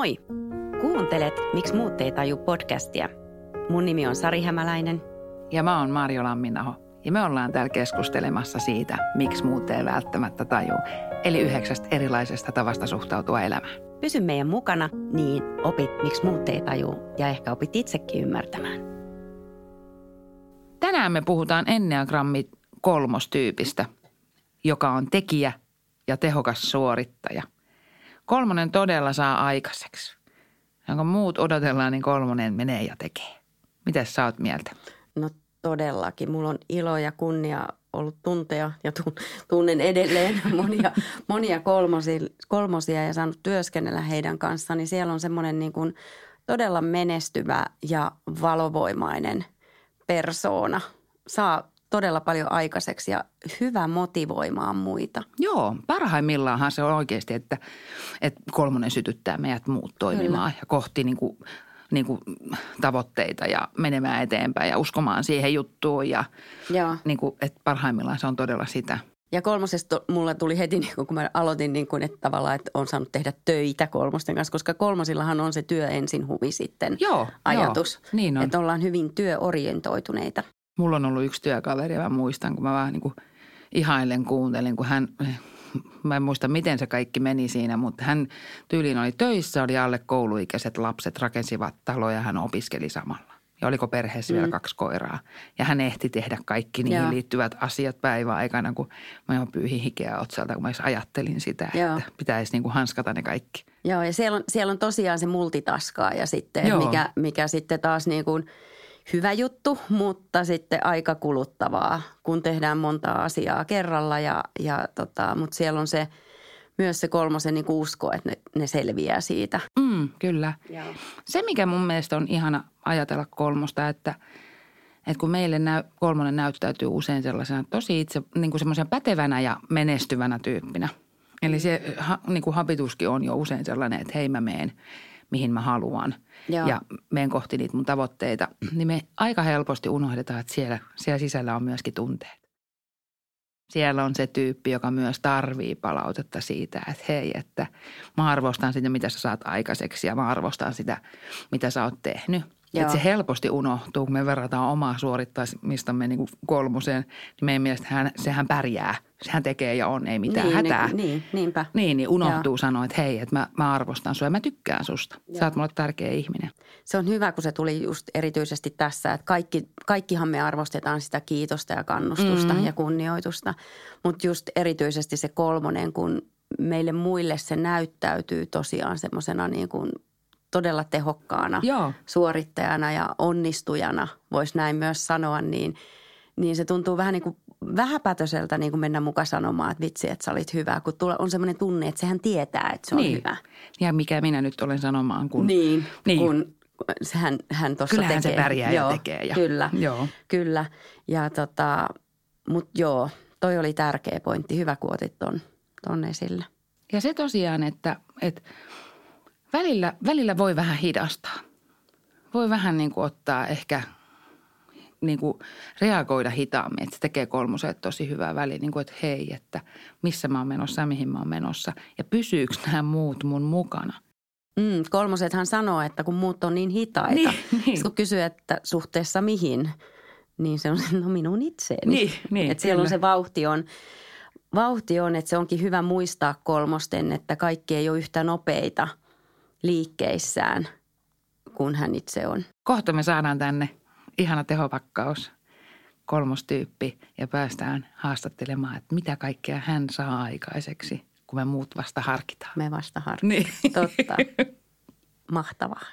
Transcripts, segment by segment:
Moi! Kuuntelet Miksi muut ei taju podcastia. Mun nimi on Sari Hämäläinen. Ja mä oon Marjo Lamminaho. Ja me ollaan täällä keskustelemassa siitä, miksi muut ei välttämättä taju. Eli yhdeksästä erilaisesta tavasta suhtautua elämään. Pysy meidän mukana, niin opit, miksi muut ei taju ja ehkä opit itsekin ymmärtämään. Tänään me puhutaan Enneagrammi kolmostyypistä, joka on tekijä ja tehokas suorittaja. Kolmonen todella saa aikaiseksi. Jonka muut odotellaan, niin kolmonen menee ja tekee. Mitä sä oot mieltä? No todellakin. Mulla on ilo ja kunnia ollut tuntea ja tunnen edelleen monia, monia kolmosia, kolmosia ja saanut työskennellä heidän kanssaan. Niin siellä on semmoinen niin kuin todella menestyvä ja valovoimainen persoona. Saa todella paljon aikaiseksi ja hyvä motivoimaan muita. Joo, parhaimmillaanhan se on oikeasti, että, että kolmonen sytyttää meidät muut toimimaan Kyllä. ja kohti niin kuin, niin kuin tavoitteita ja menemään eteenpäin ja uskomaan siihen juttuun. Ja, Joo. Niin kuin, että parhaimmillaan se on todella sitä. Ja kolmosesta mulle tuli heti, niin kun mä aloitin, niin kuin, että tavallaan että on saanut tehdä töitä kolmosten kanssa, koska kolmosillahan on se työ ensin huvi sitten joo, ajatus. Joo, niin on. Että ollaan hyvin työorientoituneita. Mulla on ollut yksi työkaveri ja mä muistan, kun mä vähän niin kuin ihailen kuuntelin, kun hän, mä en muista miten se kaikki meni siinä, mutta hän tyyliin oli töissä, oli alle kouluikäiset lapset, rakensivat taloja, hän opiskeli samalla. Ja oliko perheessä mm. vielä kaksi koiraa. Ja hän ehti tehdä kaikki niihin Joo. liittyvät asiat päivän aikana, kun mä jo pyyhin hikeä otsalta, kun mä ajattelin sitä, Joo. että pitäisi niin kuin hanskata ne kaikki. Joo, ja siellä on, siellä on tosiaan se multitaskaa ja sitten, mikä, mikä sitten taas niin kuin – hyvä juttu, mutta sitten aika kuluttavaa, kun tehdään monta asiaa kerralla. Ja, ja tota, mutta siellä on se myös se kolmosen niin usko, että ne, ne selviää siitä. Mm, kyllä. Ja. Se, mikä mun mielestä on ihana ajatella kolmosta, että, että kun meille näy, kolmonen näyttäytyy usein sellaisena tosi itse niin kuin semmoisen pätevänä ja menestyvänä tyyppinä. Eli se ha, niin kuin habituskin on jo usein sellainen, että hei mä meen – mihin mä haluan Joo. ja menen kohti niitä mun tavoitteita, niin me aika helposti unohdetaan, että siellä, siellä sisällä on myöskin tunteet. Siellä on se tyyppi, joka myös tarvii palautetta siitä, että hei, että mä arvostan sitä, mitä sä saat aikaiseksi ja mä arvostan sitä, mitä sä oot tehnyt – että se helposti unohtuu, kun me verrataan omaa suorittamistamme niin kuin kolmoseen, niin meidän mielestä hän, sehän pärjää. Sehän tekee ja on, ei mitään niin, hätää. Niin, niin, niinpä. Niin, niin unohtuu Joo. sanoa, että hei, että mä, mä arvostan sua ja mä tykkään susta. Joo. Sä oot mulle tärkeä ihminen. Se on hyvä, kun se tuli just erityisesti tässä, että kaikki, kaikkihan me arvostetaan sitä kiitosta ja kannustusta mm-hmm. ja kunnioitusta. Mutta just erityisesti se kolmonen, kun meille muille se näyttäytyy tosiaan semmoisena niin kuin – todella tehokkaana Joo. suorittajana ja onnistujana, voisi näin myös sanoa, niin, niin se tuntuu vähän niin kuin vähäpätöseltä niin kuin mennä mukaan sanomaan, että vitsi, että sä olit hyvä, kun tulla, on semmoinen tunne, että sehän tietää, että se on niin. hyvä. Ja mikä minä nyt olen sanomaan, kun... Niin, niin. kun hän, hän tuossa tekee. Kyllähän se pärjää joo, ja tekee. Ja, kyllä, joo. kyllä. Ja tota, mutta joo, toi oli tärkeä pointti. Hyvä, kun otit ton, ton esille. Ja se tosiaan, että, että välillä, välillä voi vähän hidastaa. Voi vähän niin kuin ottaa ehkä niin kuin reagoida hitaammin, että se tekee kolmoset tosi hyvää väliä, niin kuin, että hei, että missä mä oon menossa ja mihin mä oon menossa ja pysyykö nämä muut mun mukana. Mm, kolmosethan sanoo, että kun muut on niin hitaita, niin, niin. kun kysyy, että suhteessa mihin, niin se on no minun itseeni. Niin, niin, että siellä on se vauhti on, vauhti on, että se onkin hyvä muistaa kolmosten, että kaikki ei ole yhtä nopeita – liikkeissään kuin hän itse on. Kohta me saadaan tänne ihana tehopakkaus, kolmostyyppi ja päästään haastattelemaan, että mitä kaikkea hän saa aikaiseksi, kun me muut vasta harkitaan. Me vasta harkitaan, niin. totta. Mahtavaa.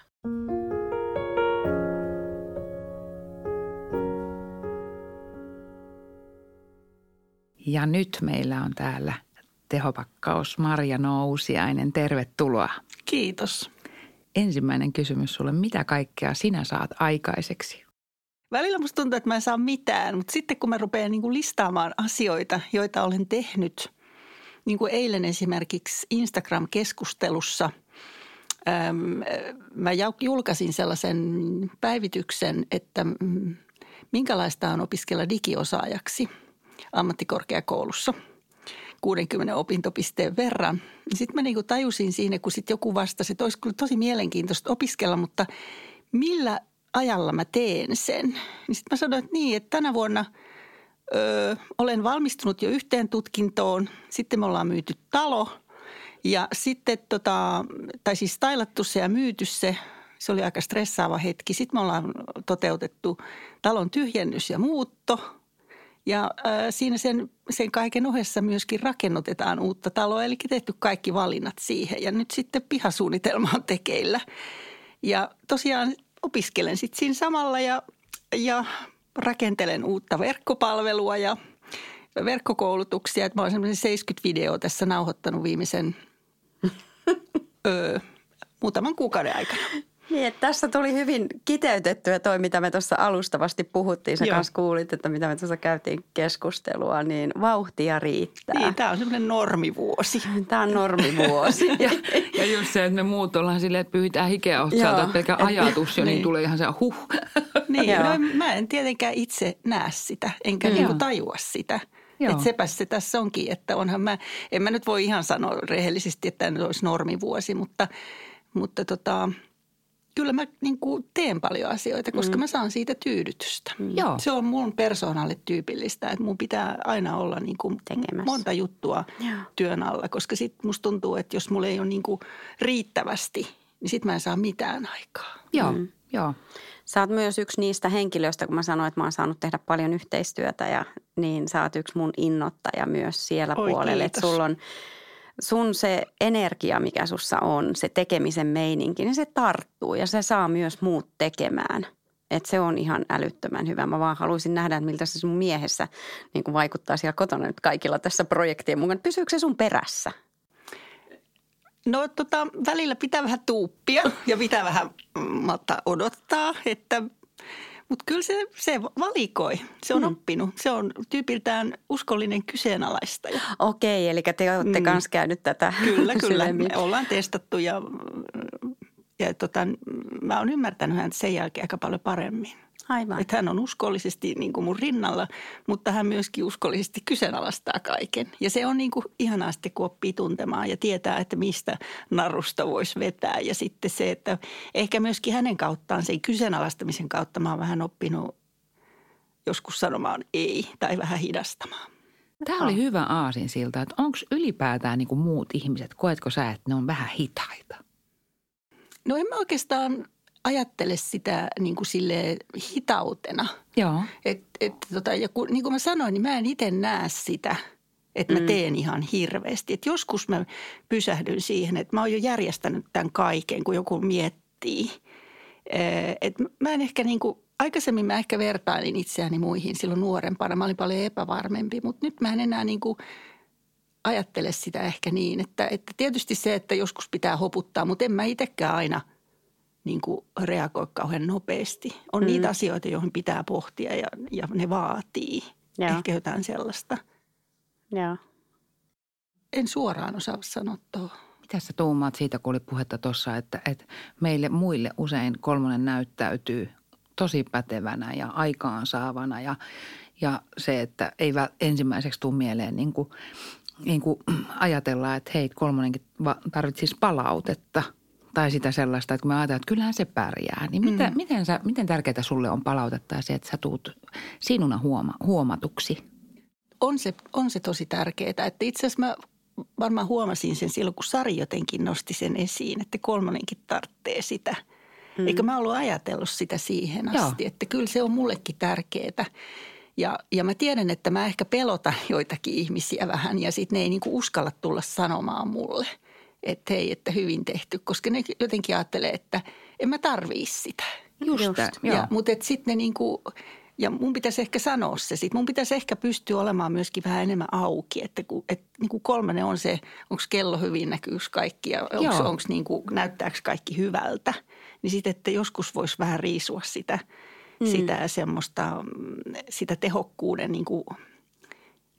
Ja nyt meillä on täällä tehopakkaus Marja Nousiainen. Tervetuloa. Kiitos. Ensimmäinen kysymys sulle. Mitä kaikkea sinä saat aikaiseksi? Välillä musta tuntuu, että mä en saa mitään, mutta sitten kun mä rupean niin kuin listaamaan asioita, joita olen tehnyt, niin kuin eilen esimerkiksi Instagram-keskustelussa, mä julkaisin sellaisen päivityksen, että minkälaista on opiskella digiosaajaksi ammattikorkeakoulussa – 60 opintopisteen verran. Sitten mä niinku tajusin siinä, kun sitten joku vastasi, että olisi kyllä tosi mielenkiintoista opiskella, mutta millä ajalla mä teen sen? Niin sitten mä sanoin, että niin, että tänä vuonna ö, olen valmistunut jo yhteen tutkintoon. Sitten me ollaan myyty talo ja sitten tota, tai siis stylattu se ja myyty se. Se oli aika stressaava hetki. Sitten me ollaan toteutettu talon tyhjennys ja muutto – ja äh, siinä sen, sen kaiken ohessa myöskin rakennutetaan uutta taloa, eli tehty kaikki valinnat siihen. Ja nyt sitten pihasuunnitelma on tekeillä. Ja tosiaan opiskelen sitten siinä samalla ja, ja rakentelen uutta verkkopalvelua ja verkkokoulutuksia. Että mä olen semmoisen 70 videoa tässä nauhoittanut viimeisen öö, muutaman kuukauden aikana. Niin, että tässä tuli hyvin kiteytettyä toi, mitä me tuossa alustavasti puhuttiin. Sä Joo. kanssa kuulit, että mitä me tuossa käytiin keskustelua, niin vauhtia riittää. Niin, tämä on semmoinen normivuosi. Tämä on normivuosi. ja, ja just se, että me muut ollaan silleen, että pyyhitään hikeä otsalta, että pelkä ajatus jo, niin. niin tulee ihan se huh. niin, no, mä en tietenkään itse näe sitä, enkä niinku tajua sitä. Joo. Että sepä se tässä onkin, että onhan mä, en mä nyt voi ihan sanoa rehellisesti, että tämä nyt olisi normivuosi, mutta, mutta tota – kyllä mä niin kuin teen paljon asioita, koska mm. mä saan siitä tyydytystä. Mm. Joo. Se on mun persoonalle tyypillistä, että mun pitää aina olla niin kuin monta juttua Joo. työn alla, koska sitten musta tuntuu, että jos mulla ei ole niin kuin riittävästi, niin sitten mä en saa mitään aikaa. Joo, mm. Joo. Sä oot myös yksi niistä henkilöistä, kun mä sanoin, että mä oon saanut tehdä paljon yhteistyötä ja niin sä oot yksi mun innottaja myös siellä Oi, puolella. Että sulla on sun se energia, mikä sussa on, se tekemisen meininki, niin se tarttuu ja se saa myös muut tekemään. Et se on ihan älyttömän hyvä. Mä vaan haluaisin nähdä, että miltä se sun miehessä niin kuin vaikuttaa siellä kotona nyt kaikilla tässä projektien mukaan. Pysyykö se sun perässä? No tota, välillä pitää vähän tuuppia ja pitää vähän malta odottaa, että mutta kyllä se, se valikoi, se on mm. oppinut. Se on tyypiltään uskollinen kyseenalaistaja. Okei, eli te olette mm. kanssa käynyt tätä Kyllä, kyllä. Me ollaan testattu ja, ja tota, mä oon ymmärtänyt häntä sen jälkeen aika paljon paremmin. Aivan. Että hän on uskollisesti niin kuin mun rinnalla, mutta hän myöskin uskollisesti kyseenalaistaa kaiken. Ja se on niin kuin ihanaa sitten, kun oppii tuntemaan ja tietää, että mistä narusta voisi vetää. Ja sitten se, että ehkä myöskin hänen kauttaan, sen kyseenalaistamisen kautta mä oon vähän oppinut joskus sanomaan ei tai vähän hidastamaan. Tämä oli hyvä aasin siltä, että onko ylipäätään niin kuin muut ihmiset, koetko sä, että ne on vähän hitaita? No en mä oikeastaan ajattele sitä niin kuin sille hitautena. Joo. Et, et, tota, ja kun, niin kuin mä sanoin, niin mä en itse näe sitä, että mä mm. teen ihan hirveästi. Et joskus mä pysähdyn siihen, että mä oon jo järjestänyt tämän kaiken, kun joku miettii. Et mä en ehkä niin kuin, aikaisemmin mä ehkä vertailin itseäni muihin silloin nuorempana. Mä olin paljon epävarmempi, mutta nyt mä en enää niin kuin ajattele sitä ehkä niin. Että, että tietysti se, että joskus pitää hoputtaa, mutta en mä itsekään aina – niin kuin reagoi kauhean nopeasti. On mm. niitä asioita, joihin pitää pohtia ja, ja ne vaatii Joo. ehkä jotain sellaista. Joo. En suoraan osaa sanoa tuohon. Mitä sä tuumaat siitä, kun oli puhetta tuossa, että, että meille muille usein kolmonen näyttäytyy tosi pätevänä ja aikaansaavana ja, ja se, että ei ensimmäiseksi tule mieleen niin kuin, niin kuin ajatella, että hei kolmonenkin tarvitsisi palautetta – tai sitä sellaista, että kun me ajatellaan, että kyllähän se pärjää, niin mitä, mm. miten, sä, miten tärkeää sulle on palautetta se, että sä tuut sinuna huoma, huomatuksi? On se, on se tosi tärkeää. Että itse asiassa mä varmaan huomasin sen silloin, kun Sari jotenkin nosti sen esiin, että kolmonenkin tarvitsee sitä. Mm. Eikä mä ollut ajatellut sitä siihen asti, Joo. että kyllä se on mullekin tärkeää. Ja, ja mä tiedän, että mä ehkä pelotan joitakin ihmisiä vähän ja sitten ne ei niinku uskalla tulla sanomaan mulle – että hei, että hyvin tehty, koska ne jotenkin ajattelee, että en mä tarvii sitä. Just, Just ja, Mutta sitten ne niinku, ja mun pitäisi ehkä sanoa se sitten. Mun pitäisi ehkä pystyä olemaan myöskin vähän enemmän auki, että kun, et, niin kuin kolmannen on se, onko kello hyvin, näkyykö kaikki ja onko niin kuin, näyttääkö kaikki hyvältä. Niin sitten, että joskus voisi vähän riisua sitä, mm. sitä semmoista, sitä tehokkuuden niin kuin –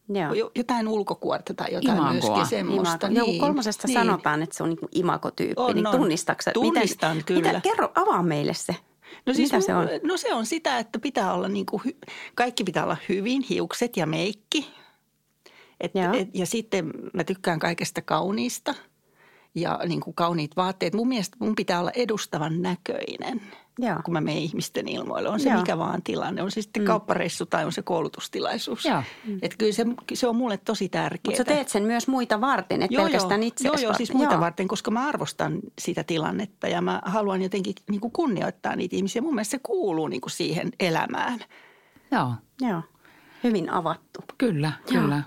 Joo. Jotain ulkokuorta tai jotain Imagoa. myöskin semmoista. Imago. Niin. Joo, kolmosesta niin. sanotaan, että se on niin imakotyyppi. On, niin tunnistatko Tunnistan miten, kyllä. Mitä, kerro, avaa meille se. No siis Mitä se on? No se on sitä, että pitää olla niin kuin, kaikki pitää olla hyvin, hiukset ja meikki. Et, et, ja sitten mä tykkään kaikesta kauniista ja niin kuin kauniit vaatteet. Mun mielestä mun pitää olla edustavan näköinen, Joo. kun mä menen ihmisten ilmoille. On se Joo. mikä vaan tilanne. On se sitten mm. kauppareissu tai on se koulutustilaisuus. Joo. Mm. Että kyllä se, se on mulle tosi tärkeää. Mutta sä teet sen myös muita varten, että pelkästään itse Joo, joo, siis muita joo. varten, koska mä arvostan sitä tilannetta ja mä haluan jotenkin niin kuin kunnioittaa niitä ihmisiä. Mun mielestä se kuuluu niin kuin siihen elämään. Joo. Joo. Hyvin avattu. Kyllä, Joo. kyllä.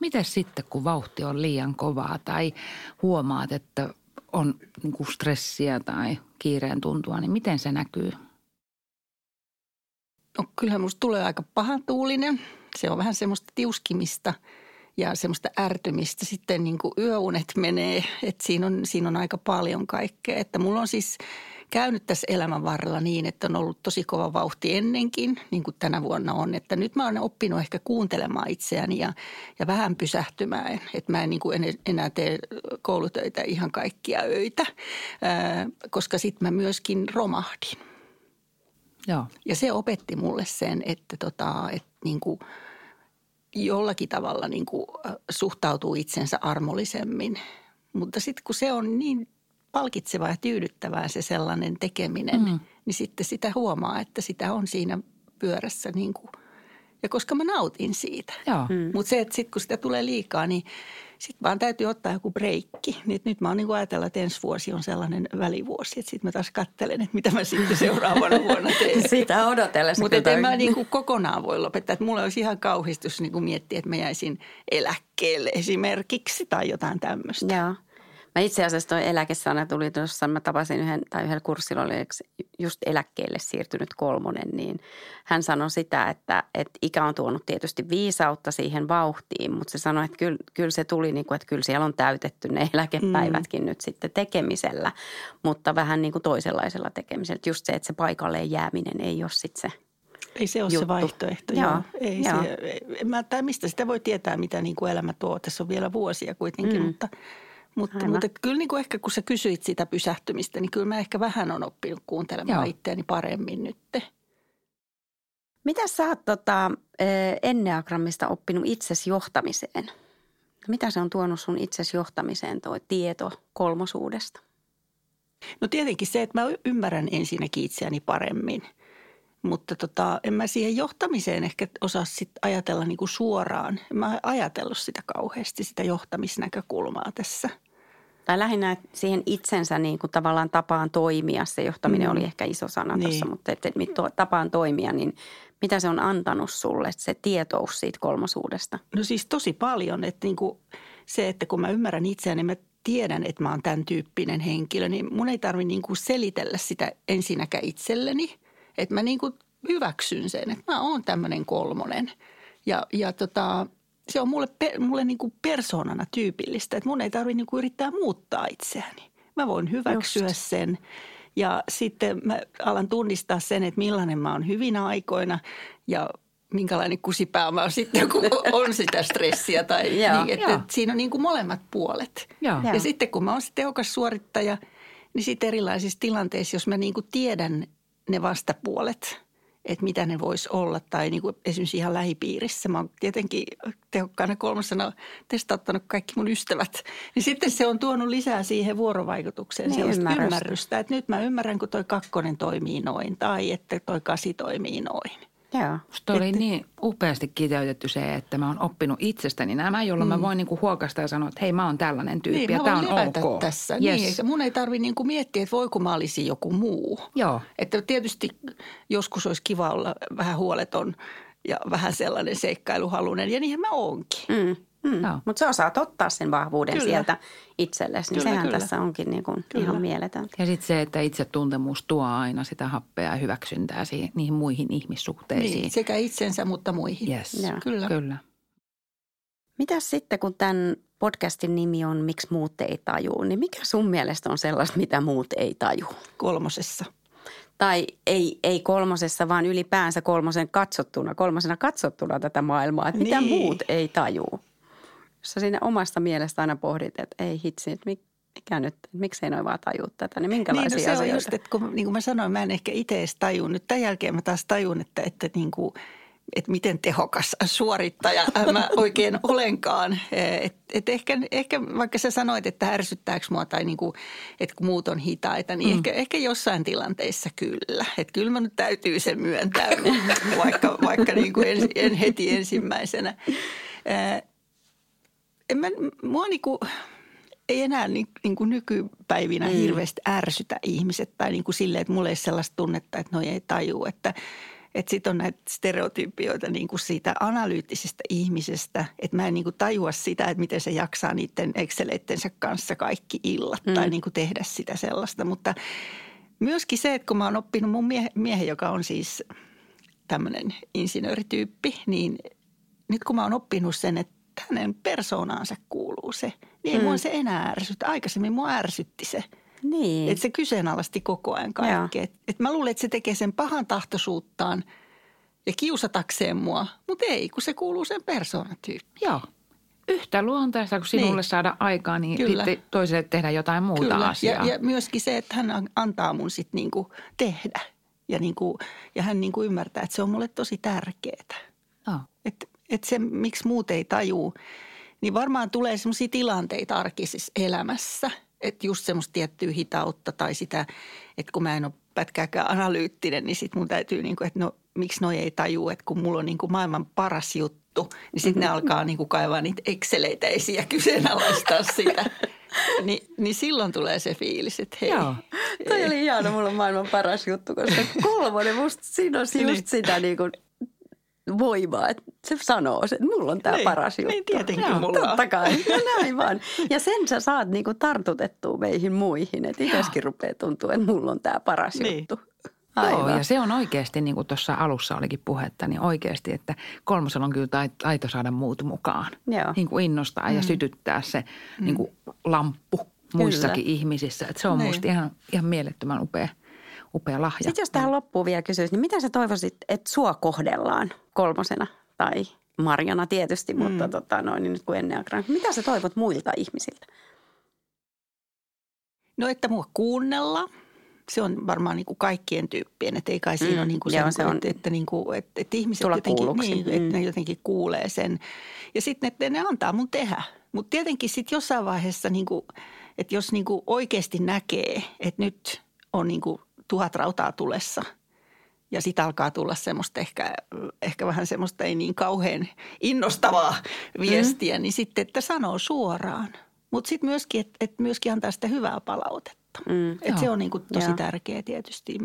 Miten sitten, kun vauhti on liian kovaa tai huomaat, että on niin kuin stressiä tai kiireen tuntua, niin miten se näkyy? No kyllähän musta tulee aika pahan tuulinen. Se on vähän semmoista tiuskimista ja semmoista ärtymistä. Sitten niin kuin yöunet menee, että siinä on, siinä on aika paljon kaikkea. Että mulla on siis käynyt tässä elämän varrella niin, että on ollut tosi kova vauhti ennenkin, niin kuin tänä vuonna on. Että nyt mä oon oppinut ehkä kuuntelemaan itseäni ja, ja vähän pysähtymään. Että mä en niin kuin enää tee koulutöitä ihan kaikkia öitä, koska sitten mä myöskin romahdin. Joo. Ja se opetti mulle sen, että, tota, että niin kuin jollakin tavalla niin kuin suhtautuu itsensä armollisemmin. Mutta sitten kun se on niin palkitsevaa ja tyydyttävää se sellainen tekeminen, mm. niin sitten sitä huomaa, että sitä on siinä pyörässä niin kuin, ja koska mä nautin siitä. Mm. Mutta se, että sitten kun sitä tulee liikaa, niin sitten vaan täytyy ottaa joku breikki. Niin nyt mä oon niin ajatella, että ensi vuosi on sellainen välivuosi. Että sitten mä taas katselen, että mitä mä sitten seuraavana vuonna teen. Sitä odotellessa. Mutta en mä niin kuin kokonaan voi lopettaa. Että mulla olisi ihan kauhistus niin kuin miettiä, että mä jäisin eläkkeelle esimerkiksi tai jotain tämmöistä. Joo. Mä itse asiassa toi eläkesana tuli tuossa, mä tapasin yhden, tai yhdellä kurssilla oli just eläkkeelle siirtynyt kolmonen, niin hän sanoi sitä, että, että ikä on tuonut tietysti viisautta siihen vauhtiin, mutta se sanoi, että kyllä, kyllä se tuli niin kuin, että kyllä siellä on täytetty ne eläkepäivätkin mm. nyt sitten tekemisellä, mutta vähän niin kuin toisenlaisella tekemisellä. Just se, että se paikalleen jääminen ei ole sitten se ei se ole juttu. se vaihtoehto. Joo, joo. Ei joo. Se, mä, tai mistä sitä voi tietää, mitä niin kuin elämä tuo. Tässä on vielä vuosia kuitenkin, mm. mutta – mutta, mutta kyllä niin kuin ehkä kun sä kysyit sitä pysähtymistä, niin kyllä mä ehkä vähän on oppinut kuuntelemaan Joo. itseäni paremmin nyt. Mitä sä oot tota, Enneagrammista oppinut itsesi johtamiseen? Mitä se on tuonut sun itsesi johtamiseen tuo tieto kolmosuudesta? No tietenkin se, että mä ymmärrän ensinnäkin itseäni paremmin. Mutta tota, en mä siihen johtamiseen ehkä osaa sit ajatella niin kuin suoraan. En mä ajatellut sitä kauheasti, sitä johtamisnäkökulmaa tässä – tai lähinnä siihen itsensä niin kuin tavallaan tapaan toimia. Se johtaminen mm. oli ehkä iso sana niin. tuossa, mutta että, että tapaan toimia, niin mitä se on antanut sulle, se tietous siitä kolmosuudesta? No siis tosi paljon, että niin kuin se, että kun mä ymmärrän itseäni, niin mä tiedän, että mä oon tämän tyyppinen henkilö, niin mun ei tarvitse niin kuin selitellä sitä ensinnäkään itselleni. Että mä niin kuin hyväksyn sen, että mä oon tämmöinen kolmonen. Ja, ja tota, se on mulle, mulle niin kuin persoonana tyypillistä, että mun ei tarvitse niin kuin yrittää muuttaa itseäni. Mä voin hyväksyä Just. sen ja sitten mä alan tunnistaa sen, että millainen mä oon hyvin aikoina ja minkälainen kusipää mä oon sitten, kun on sitä stressiä. Tai niin, että, että siinä on niin kuin molemmat puolet. Joo. Ja sitten kun mä oon se tehokas suorittaja, niin sitten erilaisissa tilanteissa, jos mä niin kuin tiedän ne vastapuolet – että mitä ne voisi olla. Tai niin kuin esimerkiksi ihan lähipiirissä. Mä oon tietenkin tehokkaana kolmasena testauttanut kaikki mun ystävät. Niin sitten se on tuonut lisää siihen vuorovaikutukseen niin, sellaista ymmärrystä. ymmärrystä. Että nyt mä ymmärrän, kun toi kakkonen toimii noin tai että toi kasi toimii noin. Joo. Musta oli niin upeasti kiteytetty se, että mä oon oppinut itsestäni nämä, jolloin mm. mä voin niinku huokasta ja sanoa, että hei mä oon tällainen tyyppi niin, ja tämä on ok. tässä. Yes. Niin, mun ei tarvi niinku miettiä, että voi kun mä olisin joku muu. Joo. Että tietysti joskus olisi kiva olla vähän huoleton ja vähän sellainen seikkailuhalunen ja niinhän mä oonkin. Mm. Mm. Mutta sä osaat ottaa sen vahvuuden kyllä. sieltä itsellesi, niin kyllä, sehän kyllä. tässä onkin niin kuin ihan mieletön. Ja sitten se, että itsetuntemus tuo aina sitä happea ja hyväksyntää siihen, niihin muihin ihmissuhteisiin. Niin, sekä itsensä, mutta muihin. Yes. Kyllä. kyllä. Mitäs sitten, kun tämän podcastin nimi on Miksi muut ei tajuu, niin mikä sun mielestä on sellaista, mitä muut ei taju? Kolmosessa. Tai ei, ei kolmosessa, vaan ylipäänsä kolmosen katsottuna, kolmosena katsottuna tätä maailmaa. Että niin. mitä muut ei tajuu? Jos sä siinä omasta mielestä aina pohdit, että ei hitsi, että mikä nyt, miksei noin vaan tajuu tätä, niin minkälaisia niin, no se asioita? on just, että kun, niin kuin mä sanoin, mä en ehkä itse edes tajun. Nyt tämän jälkeen mä taas tajun, että, että niin kuin, että miten tehokas suorittaja mä oikein olenkaan. Et, et ehkä, ehkä vaikka sä sanoit, että ärsyttääkö mua tai niinku, että kun muut on hitaita, niin mm. ehkä, ehkä jossain tilanteissa kyllä. Että kyllä mä nyt täytyy sen myöntää, vaikka, vaikka niinku en, en heti ensimmäisenä. En mä, mua niinku, ei enää niin, niin kuin nykypäivinä mm. hirveästi ärsytä ihmiset tai niin kuin silleen, että mulla ei sellaista tunnetta, että noi ei taju, että – että sitten on näitä stereotypioita niin kuin siitä analyyttisestä ihmisestä, että mä en niin kuin tajua sitä, että miten se jaksaa niiden Exceleittensä kanssa kaikki illat mm. tai niin kuin tehdä sitä sellaista. Mutta myöskin se, että kun mä oon oppinut mun miehe, miehen, joka on siis tämmöinen insinöörityyppi, niin nyt kun mä oon oppinut sen, että hänen persoonaansa kuuluu se, niin ei mm. mua se enää ärsytä. Aikaisemmin mua ärsytti se – niin. Että se kyseenalaisti koko ajan kaikki. Et, et mä luulen, että se tekee sen pahan tahtoisuuttaan ja kiusatakseen mua, mutta ei, kun se kuuluu sen persoonatyyppiin. Joo. Yhtä luontaista, kun sinulle niin. saada aikaa, niin Kyllä. sitten toiselle tehdä jotain muuta Kyllä. asiaa. Ja, ja myöskin se, että hän antaa mun sitten niinku tehdä. Ja, niinku, ja hän niinku ymmärtää, että se on mulle tosi tärkeää. Oh. Että et se, miksi muut ei tajuu, niin varmaan tulee sellaisia tilanteita arkisessa elämässä – että just semmoista tiettyä hitautta tai sitä, että kun mä en ole pätkääkään analyyttinen, niin sitten mun täytyy, niin kuin, että no miksi noi ei taju, että kun mulla on niin kuin maailman paras juttu, niin sitten mm-hmm. ne alkaa niin kuin kaivaa niitä exceleitä esiin ja kyseenalaistaa sitä. Ni, niin silloin tulee se fiilis, että hei. Joo. Toi oli ihana, mulla on maailman paras juttu, koska kolmonen musta siinä on just niin. sitä niin kuin voimaa, että se sanoo, että mulla on tämä niin, paras juttu. Niin tietenkin Joo, mulla Totta kai, ja näin vaan. Ja sen sä saat niinku tartutettua meihin muihin, että itseskin rupeaa tuntua, että mulla on tämä paras niin. juttu. Aivan. Joo, ja se on oikeasti, niin kuin tuossa alussa olikin puhetta, niin oikeasti, että kolmosella on kyllä taito saada muut mukaan. Joo. Niin kuin innostaa mm. ja sytyttää se mm. niin kuin lamppu muissakin kyllä. ihmisissä. Että se on niin. musta ihan, ihan mielettömän upea – upea lahja. Sitten jos tähän mm. loppuun vielä kysyisi, niin mitä sä toivoisit, että sua kohdellaan kolmosena tai Marjana tietysti, mm. mutta tota, noin, niin nyt kuin ennen Mitä sä toivot muilta ihmisiltä? No, että mua kuunnella. Se on varmaan niin kuin kaikkien tyyppien, että ei kai siinä mm. ole niin kuin Joo, se, on, että, että, niin kuin, että, että ihmiset jotenkin, niin, mm. että ne jotenkin kuulee sen. Ja sitten että ne antaa mun tehdä. Mutta tietenkin sitten jossain vaiheessa, niin kuin, että jos niin kuin oikeasti näkee, että nyt on niin kuin tuhat rautaa tulessa. Ja sitten alkaa tulla semmoista ehkä, ehkä vähän semmoista ei niin kauhean innostavaa viestiä, mm. niin sitten, että sanoo suoraan. Mutta sitten myöskin, että et myöskin antaa sitä hyvää palautetta. Mm. Et se on niinku tosi tärkeä tietysti.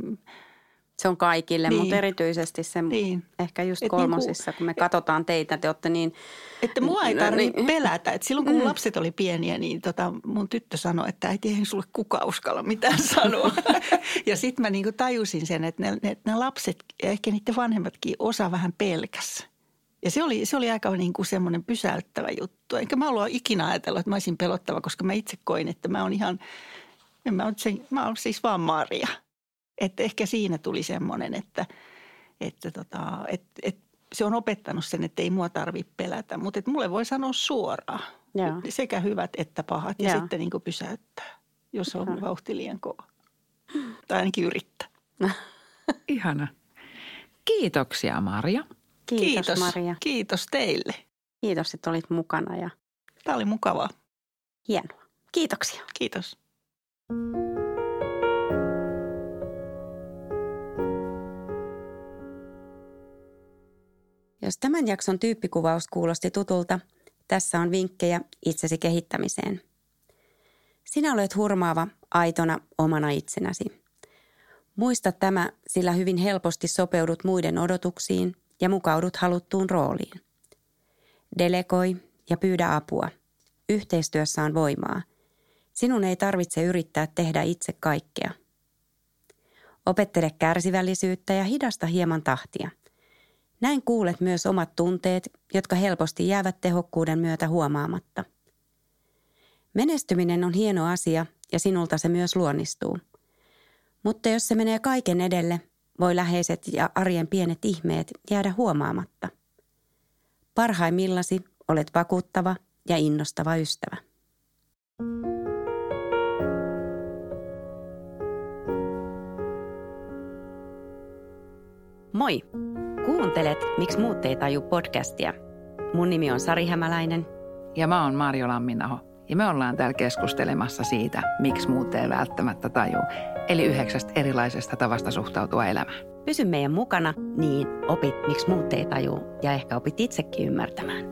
Se on kaikille, niin. mutta erityisesti se niin. ehkä just et kolmosissa, niinku, kun me katsotaan teitä, te olette niin... Että mua ei tarvitse niin. pelätä. Et silloin kun mm. lapset oli pieniä, niin tota, mun tyttö sanoi, että äiti ei sulle kuka uskalla mitään sanoa. ja sitten mä niinku tajusin sen, että ne, ne, ne lapset ja ehkä niiden vanhemmatkin osa vähän pelkäs. Ja se oli, se oli aika niin kuin semmoinen pysäyttävä juttu. Enkä mä ollut ikinä ajatellut, että mä olisin pelottava, koska mä itse koin, että mä oon ihan, en mä, ole sen, mä oon siis vaan Maria – että ehkä siinä tuli semmoinen, että, että tota, et, et se on opettanut sen, että ei mua tarvitse pelätä. Mutta että mulle voi sanoa suoraan Joo. sekä hyvät että pahat ja Joo. sitten niin pysäyttää, jos on Aha. vauhti liian kova. Tai ainakin yrittää. Ihana. Kiitoksia Maria. Kiitos, Kiitos Maria. Kiitos teille. Kiitos, että olit mukana. Ja... Tämä oli mukavaa. Hienoa. Kiitoksia. Kiitos. Jos tämän jakson tyyppikuvaus kuulosti tutulta, tässä on vinkkejä itsesi kehittämiseen. Sinä olet hurmaava, aitona, omana itsenäsi. Muista tämä, sillä hyvin helposti sopeudut muiden odotuksiin ja mukaudut haluttuun rooliin. Delegoi ja pyydä apua. Yhteistyössä on voimaa. Sinun ei tarvitse yrittää tehdä itse kaikkea. Opettele kärsivällisyyttä ja hidasta hieman tahtia – näin kuulet myös omat tunteet, jotka helposti jäävät tehokkuuden myötä huomaamatta. Menestyminen on hieno asia ja sinulta se myös luonnistuu. Mutta jos se menee kaiken edelle, voi läheiset ja arjen pienet ihmeet jäädä huomaamatta. Parhaimmillasi olet vakuuttava ja innostava ystävä. Moi! Kuuntelet Miksi muut ei taju podcastia. Mun nimi on Sari Hämäläinen. Ja mä oon Marjo Lamminaho. Ja me ollaan täällä keskustelemassa siitä, miksi muut ei välttämättä taju. Eli yhdeksästä erilaisesta tavasta suhtautua elämään. Pysy meidän mukana, niin opit, miksi muut ei taju ja ehkä opit itsekin ymmärtämään.